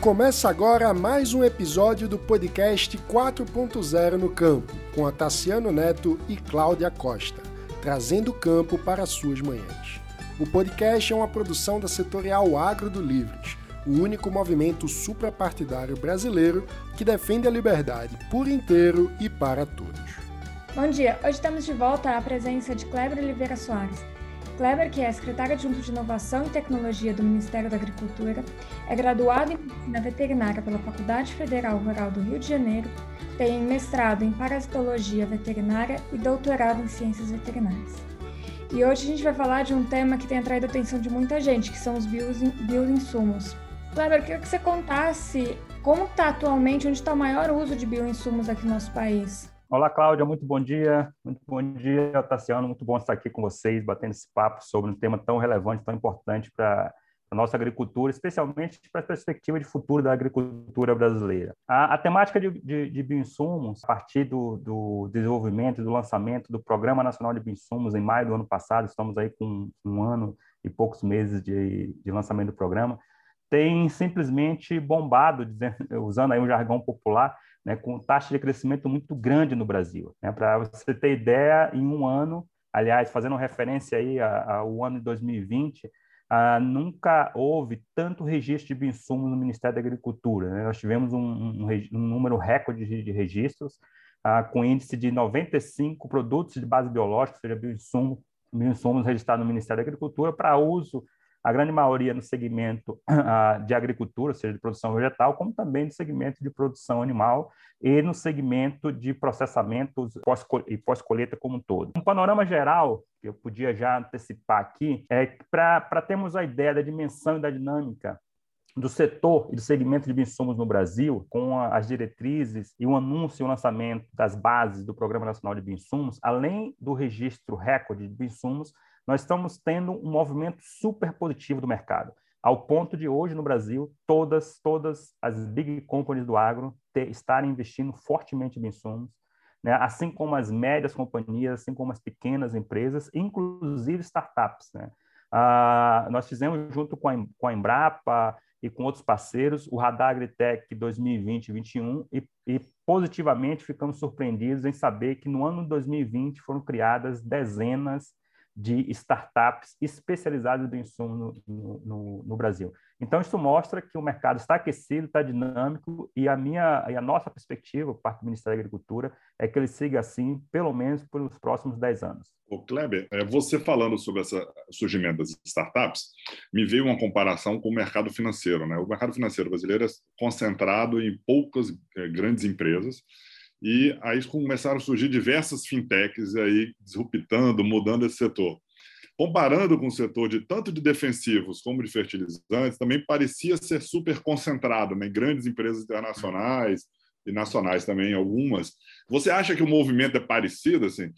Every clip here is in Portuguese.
Começa agora mais um episódio do podcast 4.0 no Campo, com a Tassiano Neto e Cláudia Costa, trazendo o campo para suas manhãs. O podcast é uma produção da setorial Agro do Livres, o único movimento suprapartidário brasileiro que defende a liberdade por inteiro e para todos. Bom dia, hoje estamos de volta à presença de Kleber Oliveira Soares, Kleber, que é secretário adjunto de Inovação e Tecnologia do Ministério da Agricultura, é graduado em Medicina Veterinária pela Faculdade Federal Rural do Rio de Janeiro, tem mestrado em Parasitologia Veterinária e doutorado em Ciências Veterinárias. E hoje a gente vai falar de um tema que tem atraído a atenção de muita gente, que são os bioinsumos. Kleber, queria que você contasse como está atualmente, onde está o maior uso de bioinsumos aqui no nosso país. Olá, Cláudia, muito bom dia. Muito bom dia, Tassiano. Muito bom estar aqui com vocês, batendo esse papo sobre um tema tão relevante, tão importante para a nossa agricultura, especialmente para a perspectiva de futuro da agricultura brasileira. A, a temática de, de, de, bioinsumos, a partir do, do desenvolvimento e do lançamento do Programa Nacional de Bioinsumos em maio do ano passado, estamos aí com um ano e poucos meses de, de lançamento do programa, tem simplesmente bombado, dizendo, usando aí um jargão popular, né, com taxa de crescimento muito grande no Brasil. Né? Para você ter ideia, em um ano, aliás, fazendo referência aí ao ano de 2020, ah, nunca houve tanto registro de bioinsumos no Ministério da Agricultura. Né? Nós tivemos um, um, um, número recorde de, registros, ah, com índice de 95 produtos de base biológica, ou seja, bioinsumos, bioinsumos registrados no Ministério da Agricultura para uso a grande maioria no segmento uh, de agricultura, ou seja, de produção vegetal, como também no segmento de produção animal e no segmento de processamentos e pós-colheita como um todo. Um panorama geral que eu podia já antecipar aqui é para termos a ideia da dimensão e da dinâmica do setor e do segmento de bioinsumos no Brasil, com as diretrizes e o anúncio e o lançamento das bases do Programa Nacional de Bioinsumos, além do registro recorde de bioinsumos, nós estamos tendo um movimento super positivo do mercado, ao ponto de hoje no Brasil todas todas as big companies do agro ter, estarem investindo fortemente em insumos, né? assim como as médias companhias, assim como as pequenas empresas, inclusive startups. Né? Ah, nós fizemos junto com a, com a Embrapa e com outros parceiros o Radar Agritech 2020-21 e, e positivamente ficamos surpreendidos em saber que no ano 2020 foram criadas dezenas de startups especializadas do insumo no, no, no, Brasil. Então, isso mostra que o mercado está aquecido, está dinâmico, e a minha e a nossa perspectiva, parte do Ministério da Agricultura, é que ele siga assim, pelo menos pelos próximos 10 anos. O Kleber, é, você falando sobre esse surgimento das startups, me veio uma comparação com o mercado financeiro. Né? O mercado financeiro brasileiro é concentrado em poucas é, grandes empresas, e aí começaram a surgir diversas fintechs aí disruptando, mudando esse setor. Comparando com o setor de tanto de defensivos como de fertilizantes, também parecia ser super concentrado né, grandes empresas internacionais e nacionais também, algumas. Você acha que o movimento é parecido? Assim?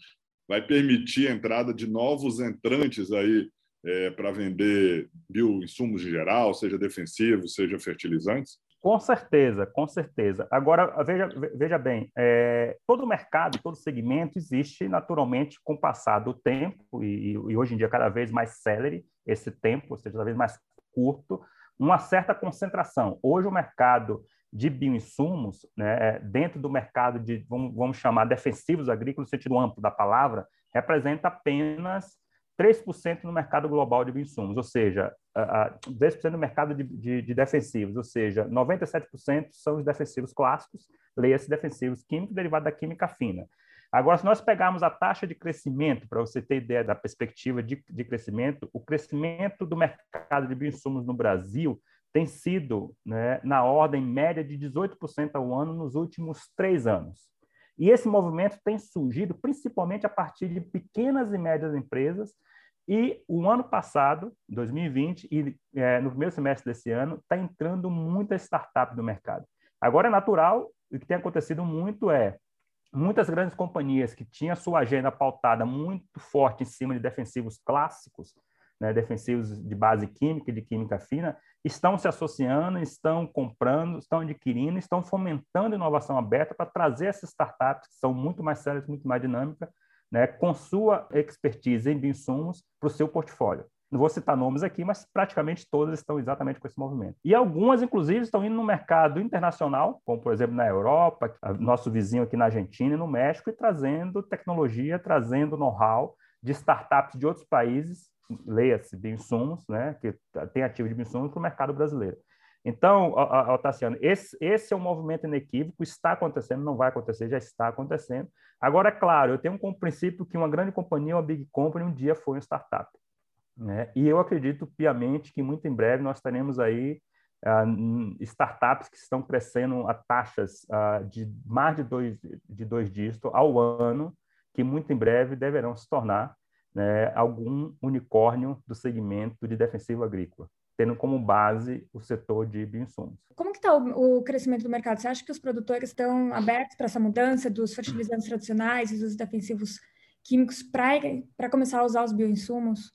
Vai permitir a entrada de novos entrantes aí é, para vender bioinsumos em geral, seja defensivos, seja fertilizantes? Com certeza, com certeza. Agora, veja, veja bem, é, todo mercado, todo segmento existe naturalmente com o passar do tempo, e, e, hoje em dia cada vez mais célere esse tempo, ou seja, cada vez mais curto, uma certa concentração. Hoje o mercado de bioinsumos, né, é, dentro do mercado de, vamos, vamos chamar, defensivos agrícolas, no sentido amplo da palavra, representa apenas 3% no mercado global de bioinsumos, ou seja, 10% no mercado de, de, de, defensivos, ou seja, 97% são os defensivos clássicos, leia-se defensivos químicos derivados da química fina. Agora, se nós pegarmos a taxa de crescimento, para você ter ideia da perspectiva de, de crescimento, o crescimento do mercado de bioinsumos no Brasil tem sido né, na ordem média de 18% ao ano nos últimos três anos. E esse movimento tem surgido principalmente a partir de pequenas e médias empresas. E o ano passado, 2020, e é, no primeiro semestre desse ano, está entrando muita startup no mercado. Agora é natural, o que tem acontecido muito é muitas grandes companhias que tinham sua agenda pautada muito forte em cima de defensivos clássicos, né, defensivos de base química e de química fina, estão se associando, estão comprando, estão adquirindo, estão fomentando inovação aberta para trazer essas startups que são muito mais sérias, muito mais dinâmicas, né, com sua expertise em bioinsumos para o seu portfólio. Não vou citar nomes aqui, mas praticamente todas estão exatamente com esse movimento. E algumas, inclusive, estão indo no mercado internacional, como, por exemplo, na Europa, nosso vizinho aqui na Argentina e no México, e trazendo tecnologia, trazendo know-how de startups de outros países, leia-se bioinsumos, né, que tem ativo de bioinsumos para o mercado brasileiro. Então, Tassiano, esse, esse é um movimento inequívoco, está acontecendo, não vai acontecer, já está acontecendo. Agora, é claro, eu tenho como princípio que uma grande companhia, uma big company, um dia foi uma startup. Né? E eu acredito piamente que muito em breve nós teremos aí uh, startups que estão crescendo a taxas uh, de mais de dois, de dois dígitos ao ano, que muito em breve deverão se tornar né, algum unicórnio do segmento de defensivo agrícola tendo como base o setor de bioinsumos. Como que está o, o, crescimento do mercado? Você acha que os produtores estão abertos para essa mudança dos fertilizantes tradicionais e dos defensivos químicos para começar a usar os bioinsumos?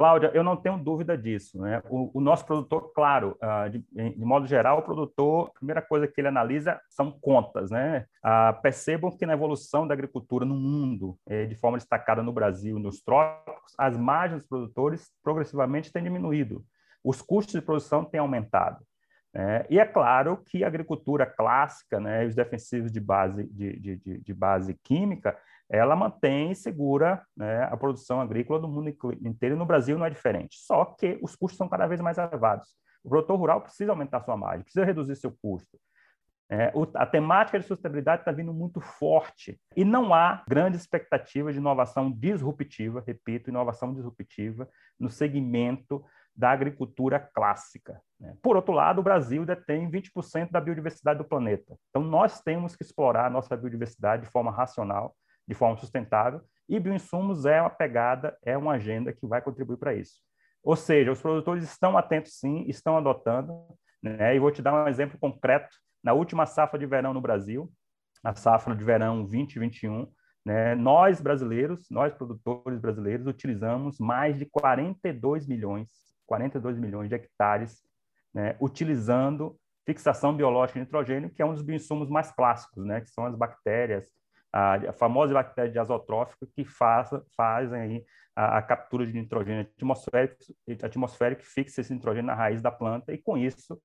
Cláudia, eu não tenho dúvida disso. Né? O, o nosso produtor, claro, uh, de, de, modo geral, o produtor, a primeira coisa que ele analisa são contas. Né? Uh, percebam que na evolução da agricultura no mundo, eh, de forma destacada no Brasil e nos trópicos, as margens dos produtores progressivamente têm diminuído. Os custos de produção têm aumentado. Né? E é claro que a agricultura clássica, né, os defensivos de base, de, de, de base química, ela mantém segura né, a produção agrícola do mundo inteiro no Brasil não é diferente. Só que os custos são cada vez mais elevados. O produtor rural precisa aumentar sua margem, precisa reduzir seu custo. É, a temática de sustentabilidade está vindo muito forte e não há grande expectativa de inovação disruptiva, repito, inovação disruptiva no segmento da agricultura clássica. Né? Por outro lado, o Brasil detém 20% da biodiversidade do planeta. Então, nós temos que explorar a nossa biodiversidade de forma racional, de forma sustentável, e bioinsumos é uma pegada, é uma agenda que vai contribuir para isso. Ou seja, os produtores estão atentos sim, estão adotando, né? e vou te dar um exemplo concreto. Na última safra de verão no Brasil, a safra de verão 2021, né, nós brasileiros, nós produtores brasileiros, utilizamos mais de 42 milhões, 42 milhões de hectares, né, utilizando fixação biológica de nitrogênio, que é um dos bioinsumos mais clássicos, né, que são as bactérias a, famosa bactéria de azotrófico que faz, fazem aí a, a, captura de nitrogênio atmosférico, atmosférico fixa esse nitrogênio na raiz da planta e com isso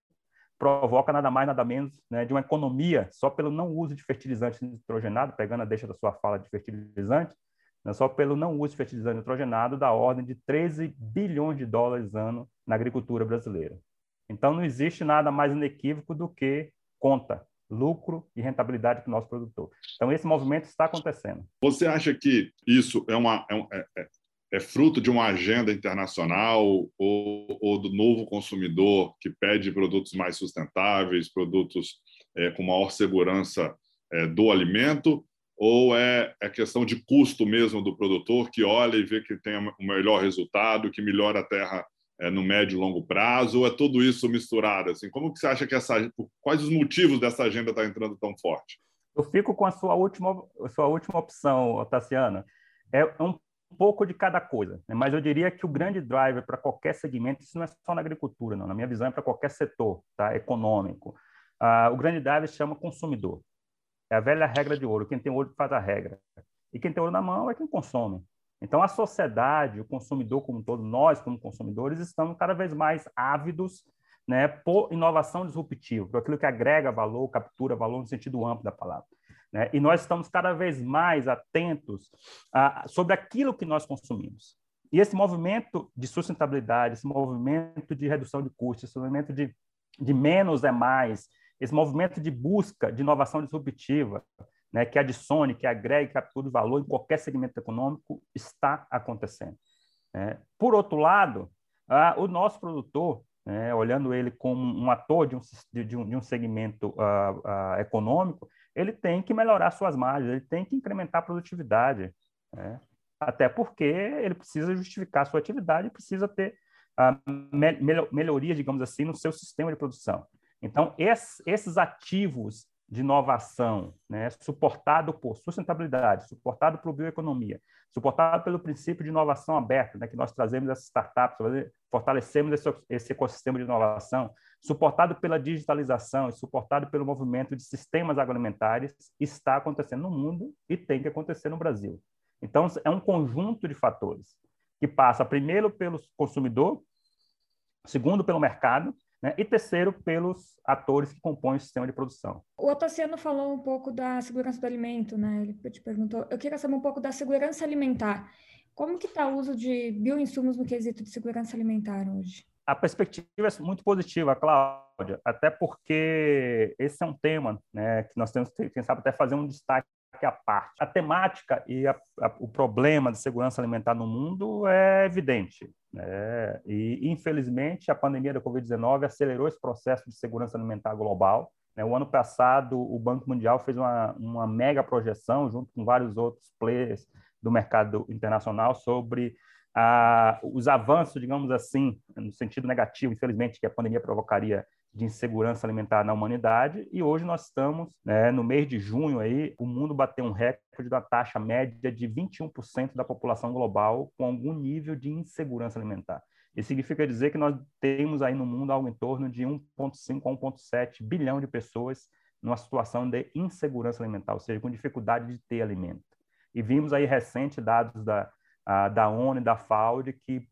provoca nada mais nada menos né, de uma economia só pelo não uso de fertilizante nitrogenado, pegando a deixa da sua fala de fertilizante, né, só pelo não uso de fertilizante nitrogenado da ordem de 13 bilhões de dólares ano na agricultura brasileira. Então não existe nada mais inequívoco do que conta lucro e rentabilidade para o nosso produtor. Então, esse movimento está acontecendo. Você acha que isso é, uma, é, é, é, é fruto de uma agenda internacional ou, ou, do novo consumidor que pede produtos mais sustentáveis, produtos é, com maior segurança é, do alimento? Ou é, é questão de custo mesmo do produtor que olha e vê que tem o um melhor resultado, que melhora a terra é, no médio e longo prazo, ou é tudo isso misturado? Assim, como que você acha que essa, quais os motivos dessa agenda estar tá entrando tão forte? Eu fico com a sua última, sua última opção, Tassiana. É um pouco de cada coisa, né? mas eu diria que o grande driver para qualquer segmento, isso não é só na agricultura, não. Na minha visão, é para qualquer setor tá? econômico. Ah, o grande driver chama consumidor. É a velha regra de ouro. Quem tem ouro faz a regra. E quem tem ouro na mão é quem consome. Então, a sociedade, o consumidor como um todo, nós como consumidores, estamos cada vez mais ávidos né, por inovação disruptiva, por aquilo que agrega valor, captura valor no sentido amplo da palavra. Né? E nós estamos cada vez mais atentos a, sobre aquilo que nós consumimos. E esse movimento de sustentabilidade, esse movimento de redução de custos, esse movimento de, de menos é mais, esse movimento de busca de inovação disruptiva, né, que adicione, que agregue, capture valor em qualquer segmento econômico, está acontecendo. Né? Por outro lado, o nosso produtor, né, olhando ele como um ator de um, de um, de um segmento econômico, ele tem que melhorar suas margens, ele tem que incrementar a produtividade, né? até porque ele precisa justificar sua atividade, precisa ter me melhorias, digamos assim, no seu sistema de produção. Então, esses ativos de inovação, né, suportado por sustentabilidade, suportado por bioeconomia, suportado pelo princípio de inovação aberta, né, que nós trazemos essas startups, fortalecemos esse, esse ecossistema de inovação, suportado pela digitalização e suportado pelo movimento de sistemas agroalimentares, está acontecendo no mundo e tem que acontecer no Brasil. Então, é um conjunto de fatores. que passa primeiro pelo consumidor, segundo pelo mercado, né? e terceiro pelos atores que compõem o sistema de produção. O Otaciano falou um pouco da segurança do alimento, né? Ele te perguntou. Eu queria saber um pouco da segurança alimentar. Como que está o uso de bioinsumos no quesito de segurança alimentar hoje? A perspectiva é muito positiva, Cláudia, até porque esse é um tema né, que nós temos, quem sabe, até fazer um destaque à parte. A temática e a, a, o problema de segurança alimentar no mundo é evidente. Né? E, infelizmente, a pandemia da Covid-19 acelerou esse processo de segurança alimentar global. Né? O ano passado, o Banco Mundial fez uma, uma mega projeção, junto com vários outros players do mercado internacional, sobre ah, os avanços, digamos assim, no sentido negativo, infelizmente, que a pandemia provocaria de insegurança alimentar na humanidade e hoje nós estamos né, no mês de junho aí o mundo bateu um recorde da taxa média de 21% da população global com algum nível de insegurança alimentar. Isso significa dizer que nós temos aí no mundo algo em torno de 1,5 a 1,7 bilhão de pessoas numa situação de insegurança alimentar, ou seja, com dificuldade de ter alimento. E vimos aí recente dados da, da ONU e da FAO de que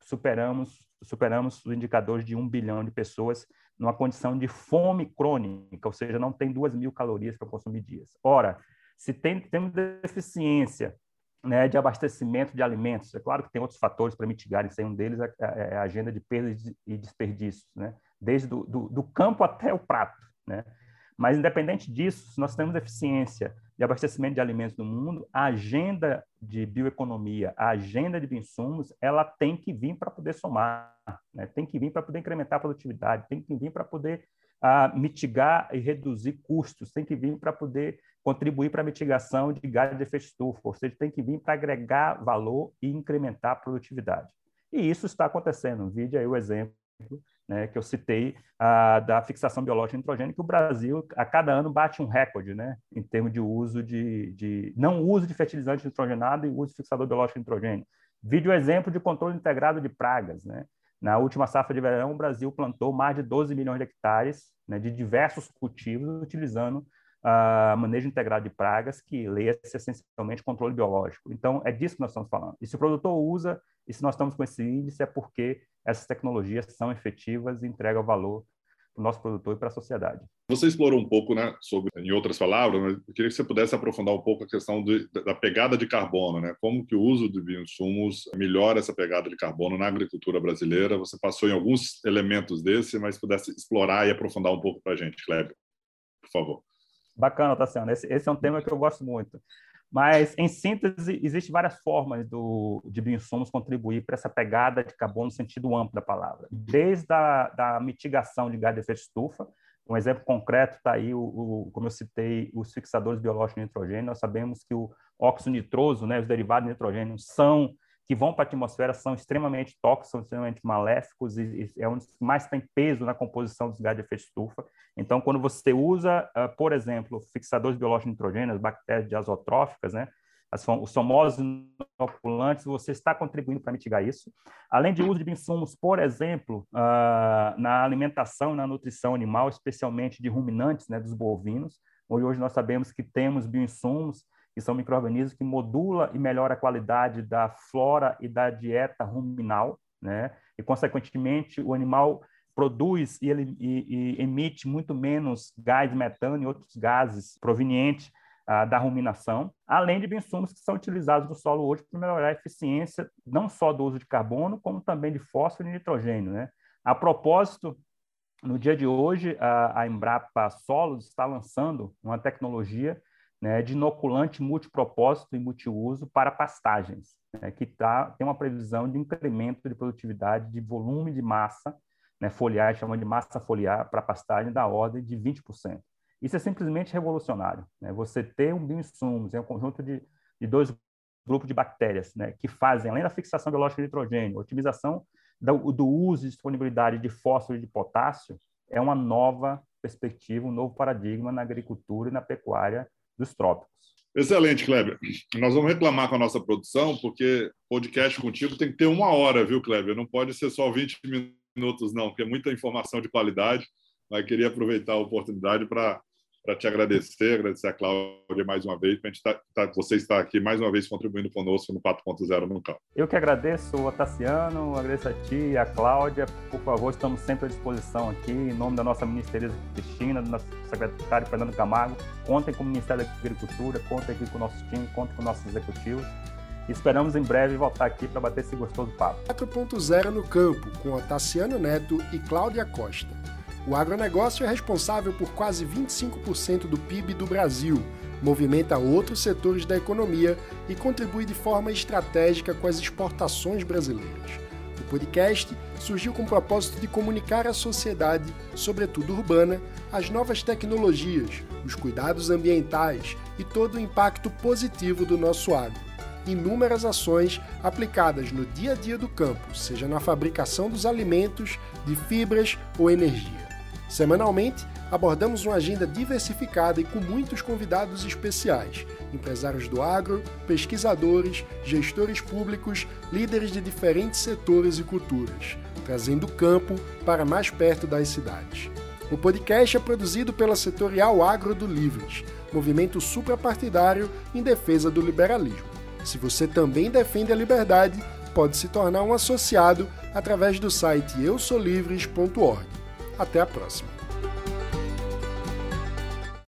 superamos, superamos os indicadores de um bilhão de pessoas numa condição de fome crônica, ou seja, não tem duas mil calorias para consumir dias. Ora, se tem, temos deficiência né, de abastecimento de alimentos, é claro que tem outros fatores para mitigar isso, um deles é, é, é a agenda de perdas e desperdícios, né, desde do, do, do campo até o prato. Né? Mas, independente disso, se nós temos deficiência de abastecimento de alimentos no mundo, a agenda de bioeconomia, a agenda de insumos, ela tem que vir para poder somar, né? tem que vir para poder incrementar a produtividade, tem que vir para poder uh, mitigar e reduzir custos, tem que vir para poder contribuir para a mitigação de gás de efeito estufa, ou seja, tem que vir para agregar valor e incrementar a produtividade. E isso está acontecendo. Vide aí o exemplo né, que eu citei, a, da fixação biológica de nitrogênio, que o Brasil, a cada ano, bate um recorde né, em termos de uso de, de não uso de fertilizante nitrogenado e uso de fixador biológico de nitrogênio. Vídeo exemplo de controle integrado de pragas. Né? Na última safra de verão, o Brasil plantou mais de 12 milhões de hectares né, de diversos cultivos, utilizando uh, manejo integrado de pragas, que leia-se essencialmente controle biológico. Então, é disso que nós estamos falando. E se o produtor usa, e se nós estamos com esse índice, é porque essas tecnologias são efetivas e entregam valor para o nosso produtor e para a sociedade. Você explorou um pouco, né, sobre, em outras palavras, mas eu queria que você pudesse aprofundar um pouco a questão de, da pegada de carbono, né? Como que o uso de bioinsumos melhora essa pegada de carbono na agricultura brasileira? Você passou em alguns elementos desse, mas pudesse explorar e aprofundar um pouco para a gente, Kleber, por favor. Bacana, Tassiano. Esse, esse é um tema que eu gosto muito. Mas, em síntese, existem várias formas do, de bioinsumos contribuir para essa pegada de carbono no sentido amplo da palavra. Desde a da mitigação de gás de efeito estufa, um exemplo concreto está aí, o, o, como eu citei, os fixadores biológicos de nitrogênio. Nós sabemos que o óxido nitroso, né, os derivados de nitrogênio, são que vão para a atmosfera são extremamente tóxicos, são extremamente maléficos e, e é que mais tem peso na composição dos gases de efeito estufa. Então, quando você usa, uh, por exemplo, fixadores biológicos de nitrogênio, as bactérias diazotróficas, né, as, os famosos inoculantes, você está contribuindo para mitigar isso. Além de uso de insumos, por exemplo, uh, na alimentação, na nutrição animal, especialmente de ruminantes, né, dos bovinos, onde hoje nós sabemos que temos bioinsumos que são micro-organismos que modula e melhora a qualidade da flora e da dieta ruminal, né? E, consequentemente, o animal produz e ele e, e emite muito menos gás metano e outros gases provenientes ah, da ruminação, além de insumos que são utilizados no solo hoje para melhorar a eficiência não só do uso de carbono, como também de fósforo e nitrogênio, né? A propósito, no dia de hoje, a, a Embrapa Solos está lançando uma tecnologia né, de inoculante multipropósito e multiuso para pastagens, né, que tá, tem uma previsão de incremento de produtividade de volume de massa né, foliar, chamamos de massa foliar para pastagem da ordem de 20%. Isso é simplesmente revolucionário. Né? Você ter um bioinsumos, é um conjunto de, de dois grupos de bactérias né, que fazem, além da fixação biológica de nitrogênio, otimização do, do uso e disponibilidade de fósforo e de potássio, é uma nova perspectiva, um novo paradigma na agricultura e na pecuária dos trópicos. Excelente, Kleber. Nós vamos reclamar com a nossa produção, porque podcast contigo tem que ter uma hora, viu, Kleber? Não pode ser só 20 minutos, não, porque é muita informação de qualidade. Mas queria aproveitar a oportunidade para para te agradecer, agradecer a Cláudia mais uma vez, para tá, tá, você estar aqui mais uma vez contribuindo conosco no 4.0 no campo. Eu que agradeço, o Tassiano, agradeço a ti e a Cláudia. Por favor, estamos sempre à disposição aqui, em nome da nossa ministra Cristina, do nosso secretário Fernando Camargo. Contem com o Ministério da Agricultura, contem aqui com o nosso time, contem com nossos executivos. Esperamos em breve voltar aqui para bater esse gostoso papo. 4.0 no campo, com Tassiano Neto e Cláudia Costa. O agronegócio é responsável por quase 25% do PIB do Brasil, movimenta outros setores da economia e contribui de forma estratégica com as exportações brasileiras. O podcast surgiu com o propósito de comunicar à sociedade, sobretudo urbana, as novas tecnologias, os cuidados ambientais e todo o impacto positivo do nosso agro. Inúmeras ações aplicadas no dia a dia do campo, seja na fabricação dos alimentos, de fibras ou energia. Semanalmente, abordamos uma agenda diversificada e com muitos convidados especiais, empresários do agro, pesquisadores, gestores públicos, líderes de diferentes setores e culturas, trazendo o campo para mais perto das cidades. O podcast é produzido pela Setorial Agro do Livres, movimento suprapartidário em defesa do liberalismo. Se você também defende a liberdade, pode se tornar um associado através do site eusolivres.org. Até a próxima!